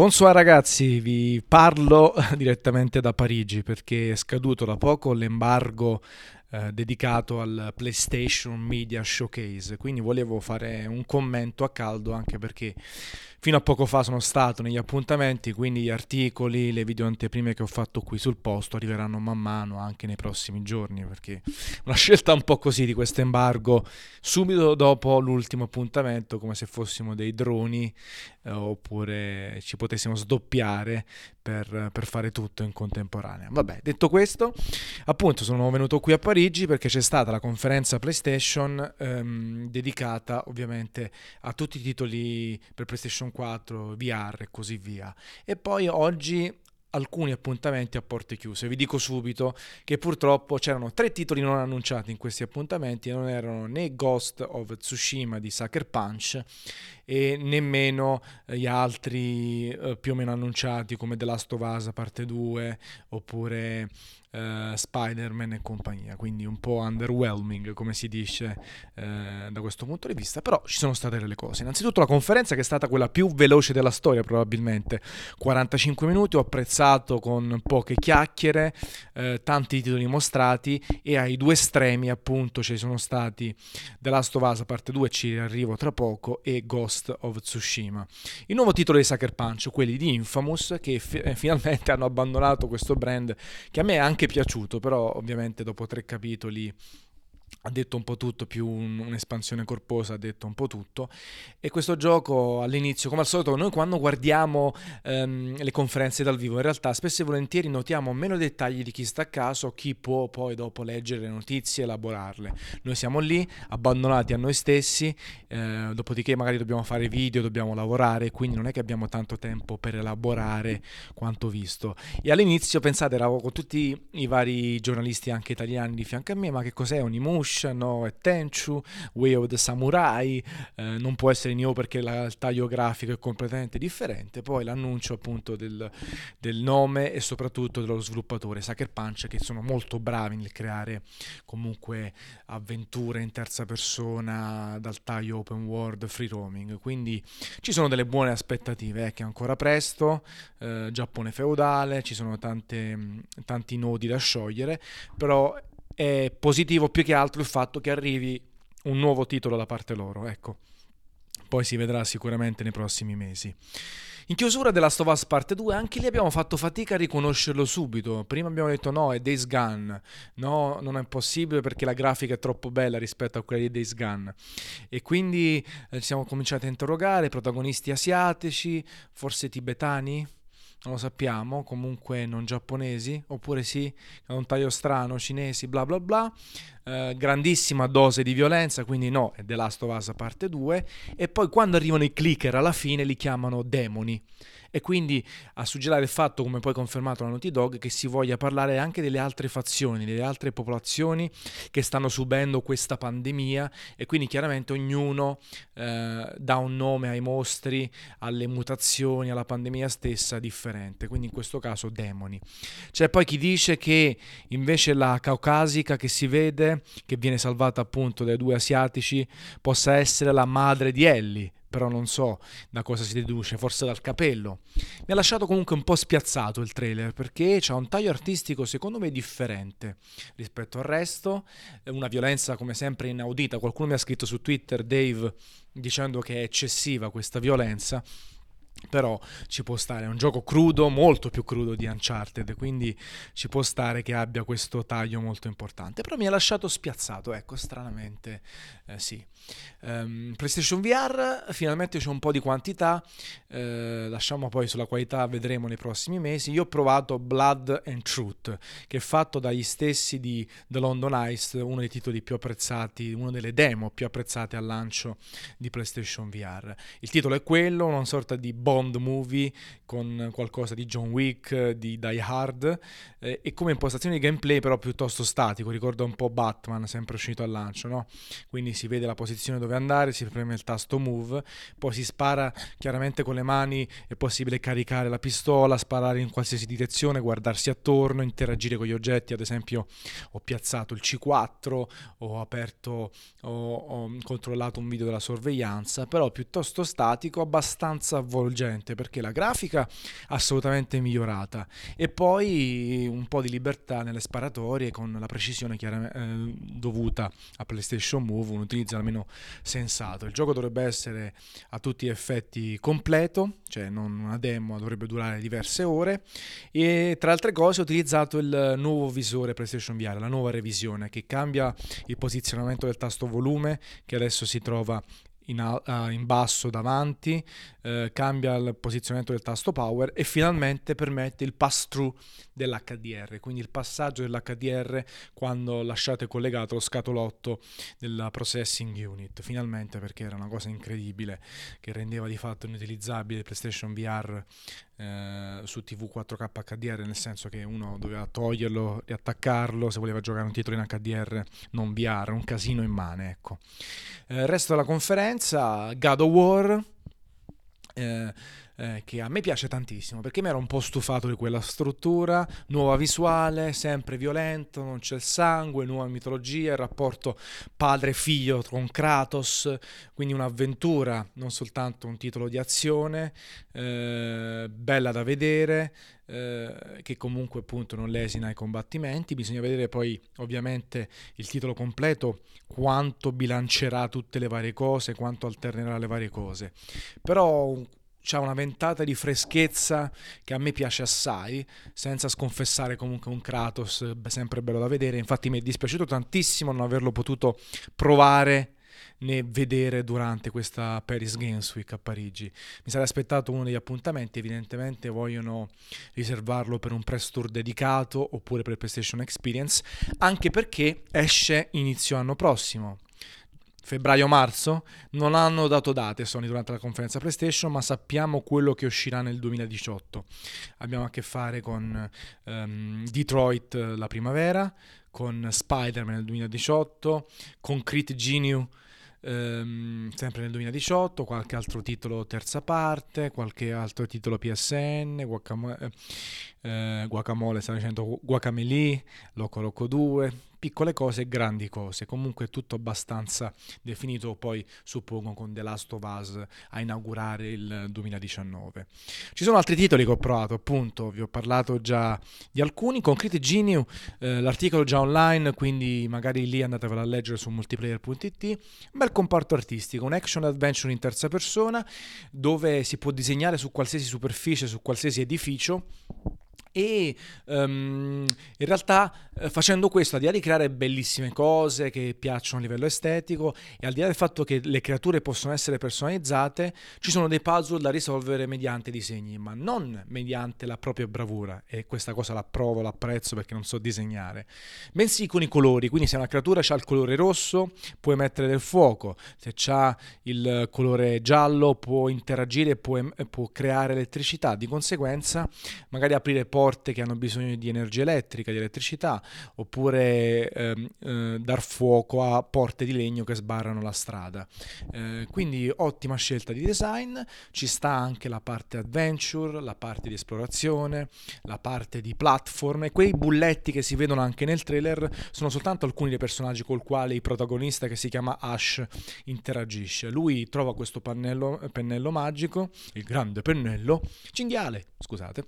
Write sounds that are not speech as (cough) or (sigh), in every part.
Buonasera ragazzi, vi parlo direttamente da Parigi perché è scaduto da poco l'embargo eh, dedicato al PlayStation Media Showcase, quindi volevo fare un commento a caldo anche perché fino a poco fa sono stato negli appuntamenti, quindi gli articoli, le video anteprime che ho fatto qui sul posto arriveranno man mano anche nei prossimi giorni, perché (laughs) una scelta un po' così di questo embargo subito dopo l'ultimo appuntamento, come se fossimo dei droni eh, oppure ci potessimo sdoppiare per, per fare tutto in contemporanea. Vabbè, detto questo, appunto sono venuto qui a Parigi perché c'è stata la conferenza PlayStation ehm, dedicata ovviamente a tutti i titoli per PlayStation 4, VR e così via. E poi oggi alcuni appuntamenti a porte chiuse. Vi dico subito che purtroppo c'erano tre titoli non annunciati in questi appuntamenti e non erano né Ghost of Tsushima di Sucker Punch e nemmeno gli altri eh, più o meno annunciati come The Last of Us parte 2 oppure uh, Spider-Man e compagnia, quindi un po' underwhelming come si dice uh, da questo punto di vista, però ci sono state delle cose. Innanzitutto la conferenza che è stata quella più veloce della storia probabilmente, 45 minuti, ho apprezzato con poche chiacchiere, uh, tanti titoli mostrati e ai due estremi appunto ci sono stati The Last of Us parte 2, ci arrivo tra poco, e Ghost of Tsushima. Il nuovo titolo di Sucker Punch, quelli di Infamous, che f- finalmente (laughs) hanno abbandonato questo brand che a me è anche piaciuto, però ovviamente dopo tre capitoli ha detto un po' tutto, più un, un'espansione corposa ha detto un po' tutto. E questo gioco all'inizio, come al solito, noi quando guardiamo ehm, le conferenze dal vivo, in realtà spesso e volentieri notiamo meno dettagli di chi sta a caso, chi può poi dopo leggere le notizie e elaborarle. Noi siamo lì, abbandonati a noi stessi, eh, dopodiché magari dobbiamo fare video, dobbiamo lavorare, quindi non è che abbiamo tanto tempo per elaborare quanto visto. E all'inizio, pensate, ero con tutti i vari giornalisti anche italiani di fianco a me, ma che cos'è un emotion? no, è Tenchu, Way of the Samurai, eh, non può essere Nioh perché la, il taglio grafico è completamente differente, poi l'annuncio appunto del, del nome e soprattutto dello sviluppatore Sucker Punch che sono molto bravi nel creare comunque avventure in terza persona dal taglio open world free roaming, quindi ci sono delle buone aspettative, eh, che ancora presto, eh, Giappone feudale, ci sono tante, tanti nodi da sciogliere, però è positivo più che altro il fatto che arrivi un nuovo titolo da parte loro, ecco. Poi si vedrà sicuramente nei prossimi mesi. In chiusura della Us Parte 2 anche lì abbiamo fatto fatica a riconoscerlo subito. Prima abbiamo detto no, è Days Gone. No, non è possibile perché la grafica è troppo bella rispetto a quella di Days Gone. E quindi eh, siamo cominciati a interrogare protagonisti asiatici, forse tibetani? Non lo sappiamo, comunque non giapponesi, oppure sì, con un taglio strano, cinesi, bla bla bla, eh, grandissima dose di violenza, quindi no, è The Last of Us parte 2, e poi quando arrivano i clicker alla fine li chiamano demoni e quindi a suggerire il fatto, come poi confermato la Naughty Dog, che si voglia parlare anche delle altre fazioni, delle altre popolazioni che stanno subendo questa pandemia e quindi chiaramente ognuno eh, dà un nome ai mostri, alle mutazioni, alla pandemia stessa differente, quindi in questo caso demoni. C'è poi chi dice che invece la caucasica che si vede, che viene salvata appunto dai due asiatici, possa essere la madre di Ellie, però non so da cosa si deduce, forse dal capello. Mi ha lasciato comunque un po' spiazzato il trailer perché c'ha un taglio artistico secondo me differente rispetto al resto, una violenza come sempre inaudita, qualcuno mi ha scritto su Twitter, Dave, dicendo che è eccessiva questa violenza però ci può stare, è un gioco crudo, molto più crudo di Uncharted, quindi ci può stare che abbia questo taglio molto importante, però mi ha lasciato spiazzato, ecco, stranamente eh, sì. Um, PlayStation VR, finalmente c'è un po' di quantità, eh, lasciamo poi sulla qualità, vedremo nei prossimi mesi. Io ho provato Blood and Truth, che è fatto dagli stessi di The London Heist, uno dei titoli più apprezzati, una delle demo più apprezzate al lancio di PlayStation VR. Il titolo è quello, una sorta di Bond movie con qualcosa di John Wick, di Die Hard eh, e come impostazione di gameplay però piuttosto statico, ricorda un po' Batman sempre uscito al lancio, no? Quindi si vede la posizione dove andare, si preme il tasto move, poi si spara chiaramente con le mani, è possibile caricare la pistola, sparare in qualsiasi direzione, guardarsi attorno, interagire con gli oggetti, ad esempio ho piazzato il C4, ho aperto, ho, ho controllato un video della sorveglianza, però piuttosto statico, abbastanza avvolgente gente perché la grafica assolutamente migliorata e poi un po' di libertà nelle sparatorie con la precisione eh, dovuta a PlayStation Move, un utilizzo almeno sensato. Il gioco dovrebbe essere a tutti gli effetti completo, cioè non una demo, dovrebbe durare diverse ore e tra altre cose ho utilizzato il nuovo visore PlayStation VR, la nuova revisione che cambia il posizionamento del tasto volume che adesso si trova in, uh, in basso davanti, uh, cambia il posizionamento del tasto power e finalmente permette il pass through dell'HDR, quindi il passaggio dell'HDR quando lasciate collegato lo scatolotto della processing unit, finalmente perché era una cosa incredibile che rendeva di fatto inutilizzabile il PlayStation VR eh, su TV 4K HDR, nel senso che uno doveva toglierlo, riattaccarlo se voleva giocare un titolo in HDR non VR, un casino immane, ecco. Eh, resto della conferenza, God of War, eh, eh, che a me piace tantissimo perché mi ero un po' stufato di quella struttura, nuova visuale, sempre violento, non c'è il sangue, nuova mitologia, il rapporto padre-figlio con Kratos, quindi un'avventura, non soltanto un titolo di azione, eh, bella da vedere, eh, che comunque appunto non lesina i combattimenti. Bisogna vedere poi ovviamente il titolo completo, quanto bilancerà tutte le varie cose, quanto alternerà le varie cose. Però c'ha una ventata di freschezza che a me piace assai, senza sconfessare comunque un Kratos sempre bello da vedere. Infatti mi è dispiaciuto tantissimo non averlo potuto provare né vedere durante questa Paris Games Week a Parigi. Mi sarei aspettato uno degli appuntamenti, evidentemente vogliono riservarlo per un press tour dedicato oppure per PlayStation Experience, anche perché esce inizio anno prossimo febbraio-marzo, non hanno dato date Sony durante la conferenza PlayStation, ma sappiamo quello che uscirà nel 2018. Abbiamo a che fare con um, Detroit la primavera, con Spider-Man nel 2018, con Crit Geniu ehm, sempre nel 2018, qualche altro titolo terza parte, qualche altro titolo PSN, Guacamole, eh, eh, Guacamole stavo dicendo Guacameli, Loco Loco 2, piccole cose e grandi cose, comunque tutto abbastanza definito. Poi suppongo con The Last of Us a inaugurare il 2019. Ci sono altri titoli che ho provato, appunto, vi ho parlato già di alcuni, con Crit Geniu, eh, l'articolo già online, quindi magari lì andatevelo a leggere su multiplayer.it, bel comparto artistico, un action adventure in terza persona dove si può disegnare su qualsiasi superficie, su qualsiasi edificio e um, in realtà eh, facendo questo, al di là di creare bellissime cose che piacciono a livello estetico e al di là del fatto che le creature possono essere personalizzate, ci sono dei puzzle da risolvere mediante disegni, ma non mediante la propria bravura. E questa cosa l'approvo, l'apprezzo perché non so disegnare, bensì con i colori. Quindi se una creatura ha il colore rosso, puoi mettere del fuoco, se ha il colore giallo, può interagire, può, può creare elettricità. Di conseguenza, magari aprire poi porte che hanno bisogno di energia elettrica, di elettricità, oppure ehm, eh, dar fuoco a porte di legno che sbarrano la strada. Eh, quindi ottima scelta di design, ci sta anche la parte adventure, la parte di esplorazione, la parte di platform e quei bulletti che si vedono anche nel trailer sono soltanto alcuni dei personaggi col quale il protagonista che si chiama Ash interagisce. Lui trova questo pannello, pennello magico, il grande pennello, cinghiale, scusate,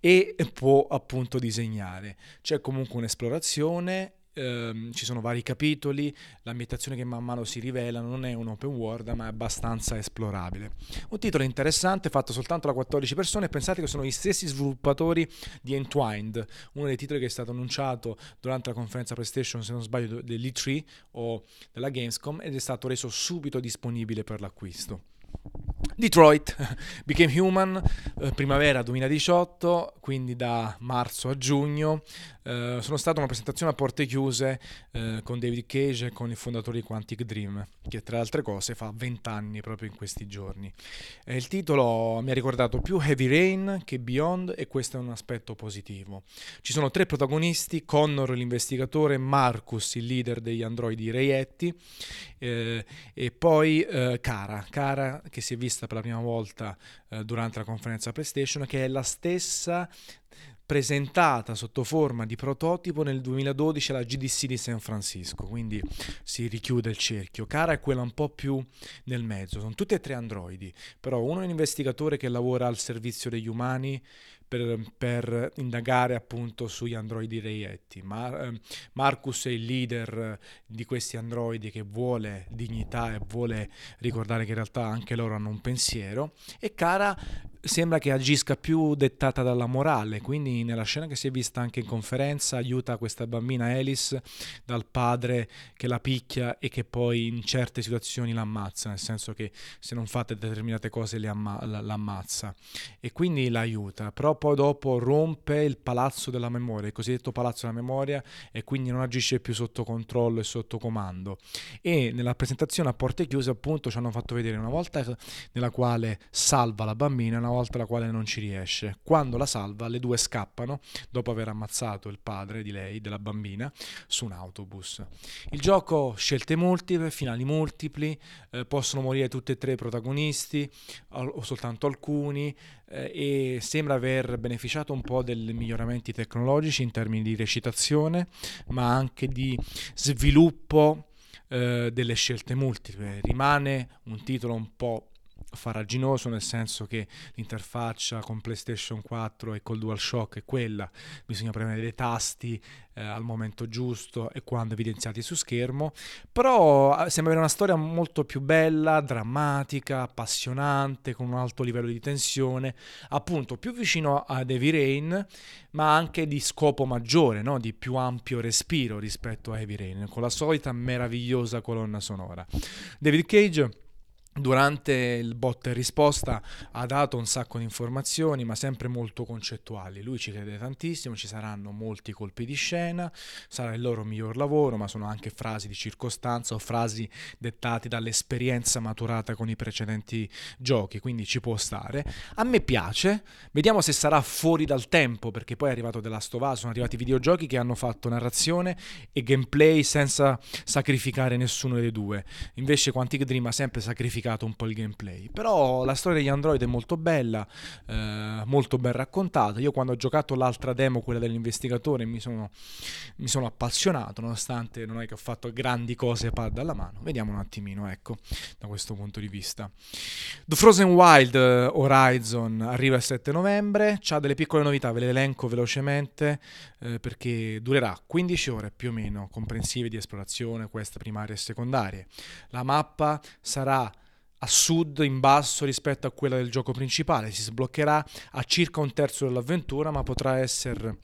e può appunto disegnare. C'è comunque un'esplorazione, ehm, ci sono vari capitoli, l'ambientazione che man mano si rivela non è un open world ma è abbastanza esplorabile. Un titolo interessante fatto soltanto da 14 persone, pensate che sono gli stessi sviluppatori di Entwined, uno dei titoli che è stato annunciato durante la conferenza PlayStation, se non sbaglio, dell'E3 o della Gamescom ed è stato reso subito disponibile per l'acquisto. Detroit (laughs) Became Human, eh, primavera 2018, quindi da marzo a giugno. Eh, sono stata una presentazione a porte chiuse eh, con David Cage e con il fondatore di Quantic Dream, che tra le altre cose fa 20 anni proprio in questi giorni. il titolo mi ha ricordato più Heavy Rain che Beyond e questo è un aspetto positivo. Ci sono tre protagonisti, Connor l'investigatore, Marcus il leader degli androidi reietti eh, e poi eh, Cara, Cara che si è vista per la prima volta eh, durante la conferenza PlayStation, che è la stessa presentata sotto forma di prototipo nel 2012 alla GDC di San Francisco, quindi si richiude il cerchio. Cara è quella un po' più nel mezzo, sono tutti e tre androidi, però uno è un investigatore che lavora al servizio degli umani per, per, indagare appunto sugli androidi reietti. Mar- ehm, Marcus è il leader di questi androidi che vuole dignità e vuole ricordare che in realtà anche loro hanno un pensiero e Cara sembra che agisca più dettata dalla morale, quindi nella scena che si è vista anche in conferenza aiuta questa bambina Alice dal padre che la picchia e che poi in certe situazioni l'ammazza, nel senso che se non fate determinate cose amma- l'ammazza. E quindi l'aiuta, però poi dopo rompe il palazzo della memoria, il cosiddetto palazzo della memoria e quindi non agisce più sotto controllo e sotto comando. E nella presentazione a porte chiuse appunto ci hanno fatto vedere una volta nella quale salva la bambina, una volta la quale non ci riesce. Quando la salva, le due scappano dopo aver ammazzato il padre di lei, della bambina, su un autobus. Il gioco scelte multiple, finali multipli, eh, possono morire tutti e tre i protagonisti o soltanto alcuni eh, e sembra aver beneficiato un po' dei miglioramenti tecnologici in termini di recitazione, ma anche di sviluppo eh, delle scelte multiple. Rimane un titolo un po' faraginoso nel senso che l'interfaccia con PlayStation 4 e col DualShock è quella, bisogna premere dei tasti eh, al momento giusto e quando evidenziati su schermo, però eh, sembra avere una storia molto più bella, drammatica, appassionante, con un alto livello di tensione, appunto più vicino a Heavy Rain, ma anche di scopo maggiore, no? di più ampio respiro rispetto a Heavy Rain, con la solita meravigliosa colonna sonora. David Cage Durante il botta e risposta ha dato un sacco di informazioni, ma sempre molto concettuali. Lui ci crede tantissimo, ci saranno molti colpi di scena, sarà il loro miglior lavoro, ma sono anche frasi di circostanza o frasi dettate dall'esperienza maturata con i precedenti giochi, quindi ci può stare. A me piace, vediamo se sarà fuori dal tempo, perché poi è arrivato The Last of Us, sono arrivati videogiochi che hanno fatto narrazione e gameplay senza sacrificare nessuno dei due. Invece Quantic Dream ha sempre sacrificato modificato un po' il gameplay. Però la storia degli Android è molto bella, eh, molto ben raccontata. Io quando ho giocato l'altra demo, quella dell'investigatore, mi sono, mi sono appassionato, nonostante non è che ho fatto grandi cose pad alla mano. Vediamo un attimino, ecco, da questo punto di vista. The Frozen Wild eh, Horizon arriva il 7 novembre, ha delle piccole novità, ve le elenco velocemente eh, perché durerà 15 ore più o meno, comprensive di esplorazione, queste primarie e secondarie. La mappa sarà a sud in basso rispetto a quella del gioco principale, si sbloccherà a circa un terzo dell'avventura, ma potrà essere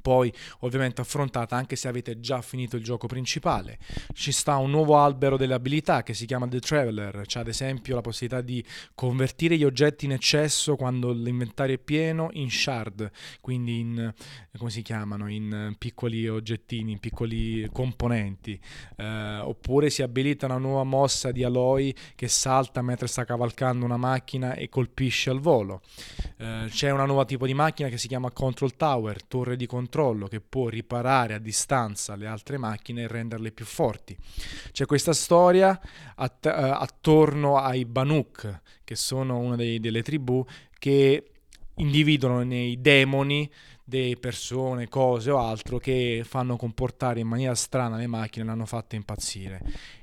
poi ovviamente affrontata anche se avete già finito il gioco principale. Ci sta un nuovo albero delle abilità che si chiama The Traveler, c'è ad esempio la possibilità di convertire gli oggetti in eccesso quando l'inventario è pieno in shard, quindi in come si chiamano, in piccoli oggettini, in piccoli componenti. Eh, oppure si abilita una nuova mossa di Aloy che salta mentre sta cavalcando una macchina e colpisce al volo. Eh, c'è una nuova tipo di macchina che si chiama Control Tower, torre di controllo controllo che può riparare a distanza le altre macchine e renderle più forti. C'è questa storia att- uh, attorno ai Banuk, che sono una dei, delle tribù che individuano nei demoni delle persone, cose o altro che fanno comportare in maniera strana le macchine e le hanno fatte impazzire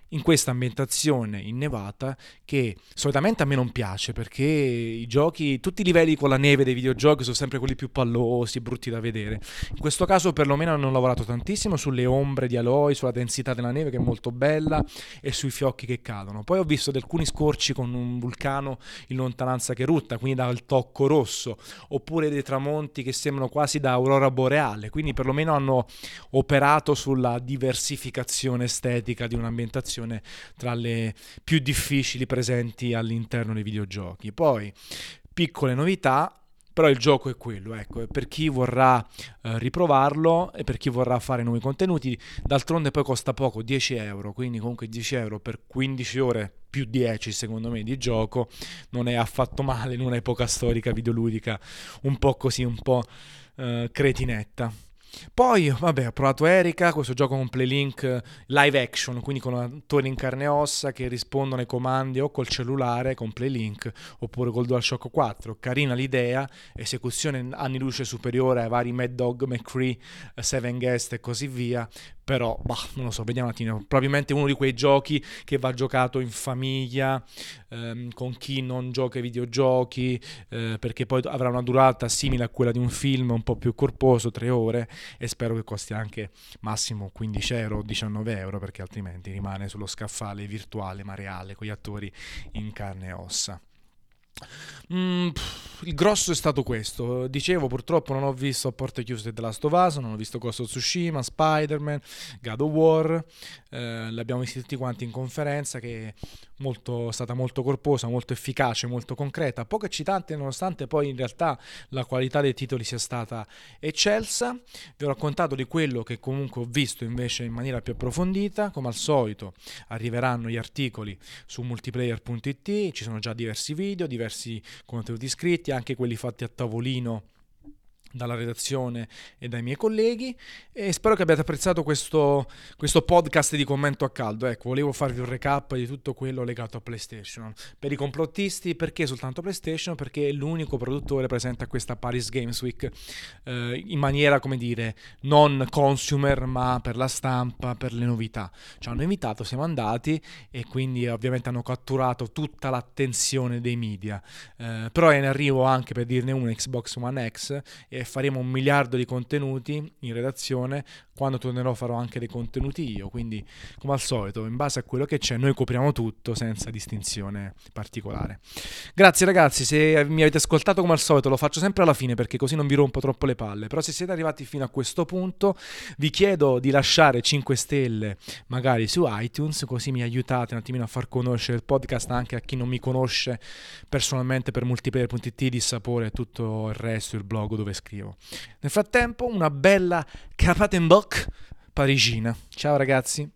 in questa ambientazione innevata che solitamente a me non piace perché i giochi, tutti i livelli con la neve dei videogiochi sono sempre quelli più pallosi, brutti da vedere. In questo caso perlomeno hanno lavorato tantissimo sulle ombre di Aloy, sulla densità della neve che è molto bella e sui fiocchi che cadono. Poi ho visto alcuni scorci con un vulcano in lontananza che rutta, quindi dal tocco rosso, oppure dei tramonti che sembrano quasi da aurora boreale, quindi perlomeno hanno operato sulla diversificazione estetica di un'ambientazione competizione tra le più difficili presenti all'interno dei videogiochi. Poi, piccole novità, però il gioco è quello, ecco, per chi vorrà eh, riprovarlo e per chi vorrà fare nuovi contenuti, d'altronde poi costa poco, 10 euro, quindi comunque 10 euro per 15 ore più 10 secondo me di gioco non è affatto male in un'epoca storica videoludica un po' così, un po' eh, cretinetta. Poi, vabbè, ho provato Erika, questo gioco con Playlink live action, quindi con attori in carne e ossa che rispondono ai comandi o col cellulare con Playlink oppure col DualShock 4. Carina l'idea, esecuzione anni luce superiore ai vari Mad Dog, McCree, Seven Guest e così via, però bah, non lo so, vediamo un attimo, probabilmente uno di quei giochi che va giocato in famiglia, ehm, con chi non gioca ai videogiochi, eh, perché poi avrà una durata simile a quella di un film un po' più corposo, tre ore, e spero che costi anche massimo 15 euro o 19 euro, perché altrimenti rimane sullo scaffale virtuale ma reale, con gli attori in carne e ossa. Mm, il grosso è stato questo. Dicevo, purtroppo non ho visto a porte chiuse The Last of Us, non ho visto Ghost of Tsushima, Spider-Man, God of War. Eh, l'abbiamo visti tutti quanti in conferenza che è molto, stata molto corposa, molto efficace, molto concreta, poco eccitante nonostante poi in realtà la qualità dei titoli sia stata eccelsa. Vi ho raccontato di quello che comunque ho visto invece in maniera più approfondita. Come al solito arriveranno gli articoli su multiplayer.it, ci sono già diversi video, diversi contenuti scritti, anche quelli fatti a tavolino dalla redazione e dai miei colleghi e spero che abbiate apprezzato questo, questo, podcast di commento a caldo. Ecco, volevo farvi un recap di tutto quello legato a PlayStation. Per i complottisti, perché soltanto PlayStation? Perché è l'unico produttore presente a questa Paris Games Week eh, in maniera, come dire, non consumer, ma per la stampa, per le novità. Ci hanno invitato, siamo andati e quindi ovviamente hanno catturato tutta l'attenzione dei media. Eh, però è in arrivo anche per dirne una Xbox One X e faremo un miliardo di contenuti in redazione, quando tornerò farò anche dei contenuti io, quindi come al solito, in base a quello che c'è, noi copriamo tutto senza distinzione particolare. Grazie ragazzi, se mi avete ascoltato come al solito, lo faccio sempre alla fine perché così non vi rompo troppo le palle, però se siete arrivati fino a questo punto, vi chiedo di lasciare 5 stelle magari su iTunes, così mi aiutate un attimino a far conoscere il podcast anche a chi non mi conosce personalmente per multiplayer.it di sapore e tutto il resto, il blog dove scrivo. Nel frattempo, una bella Carpatenbock parigina. Ciao ragazzi.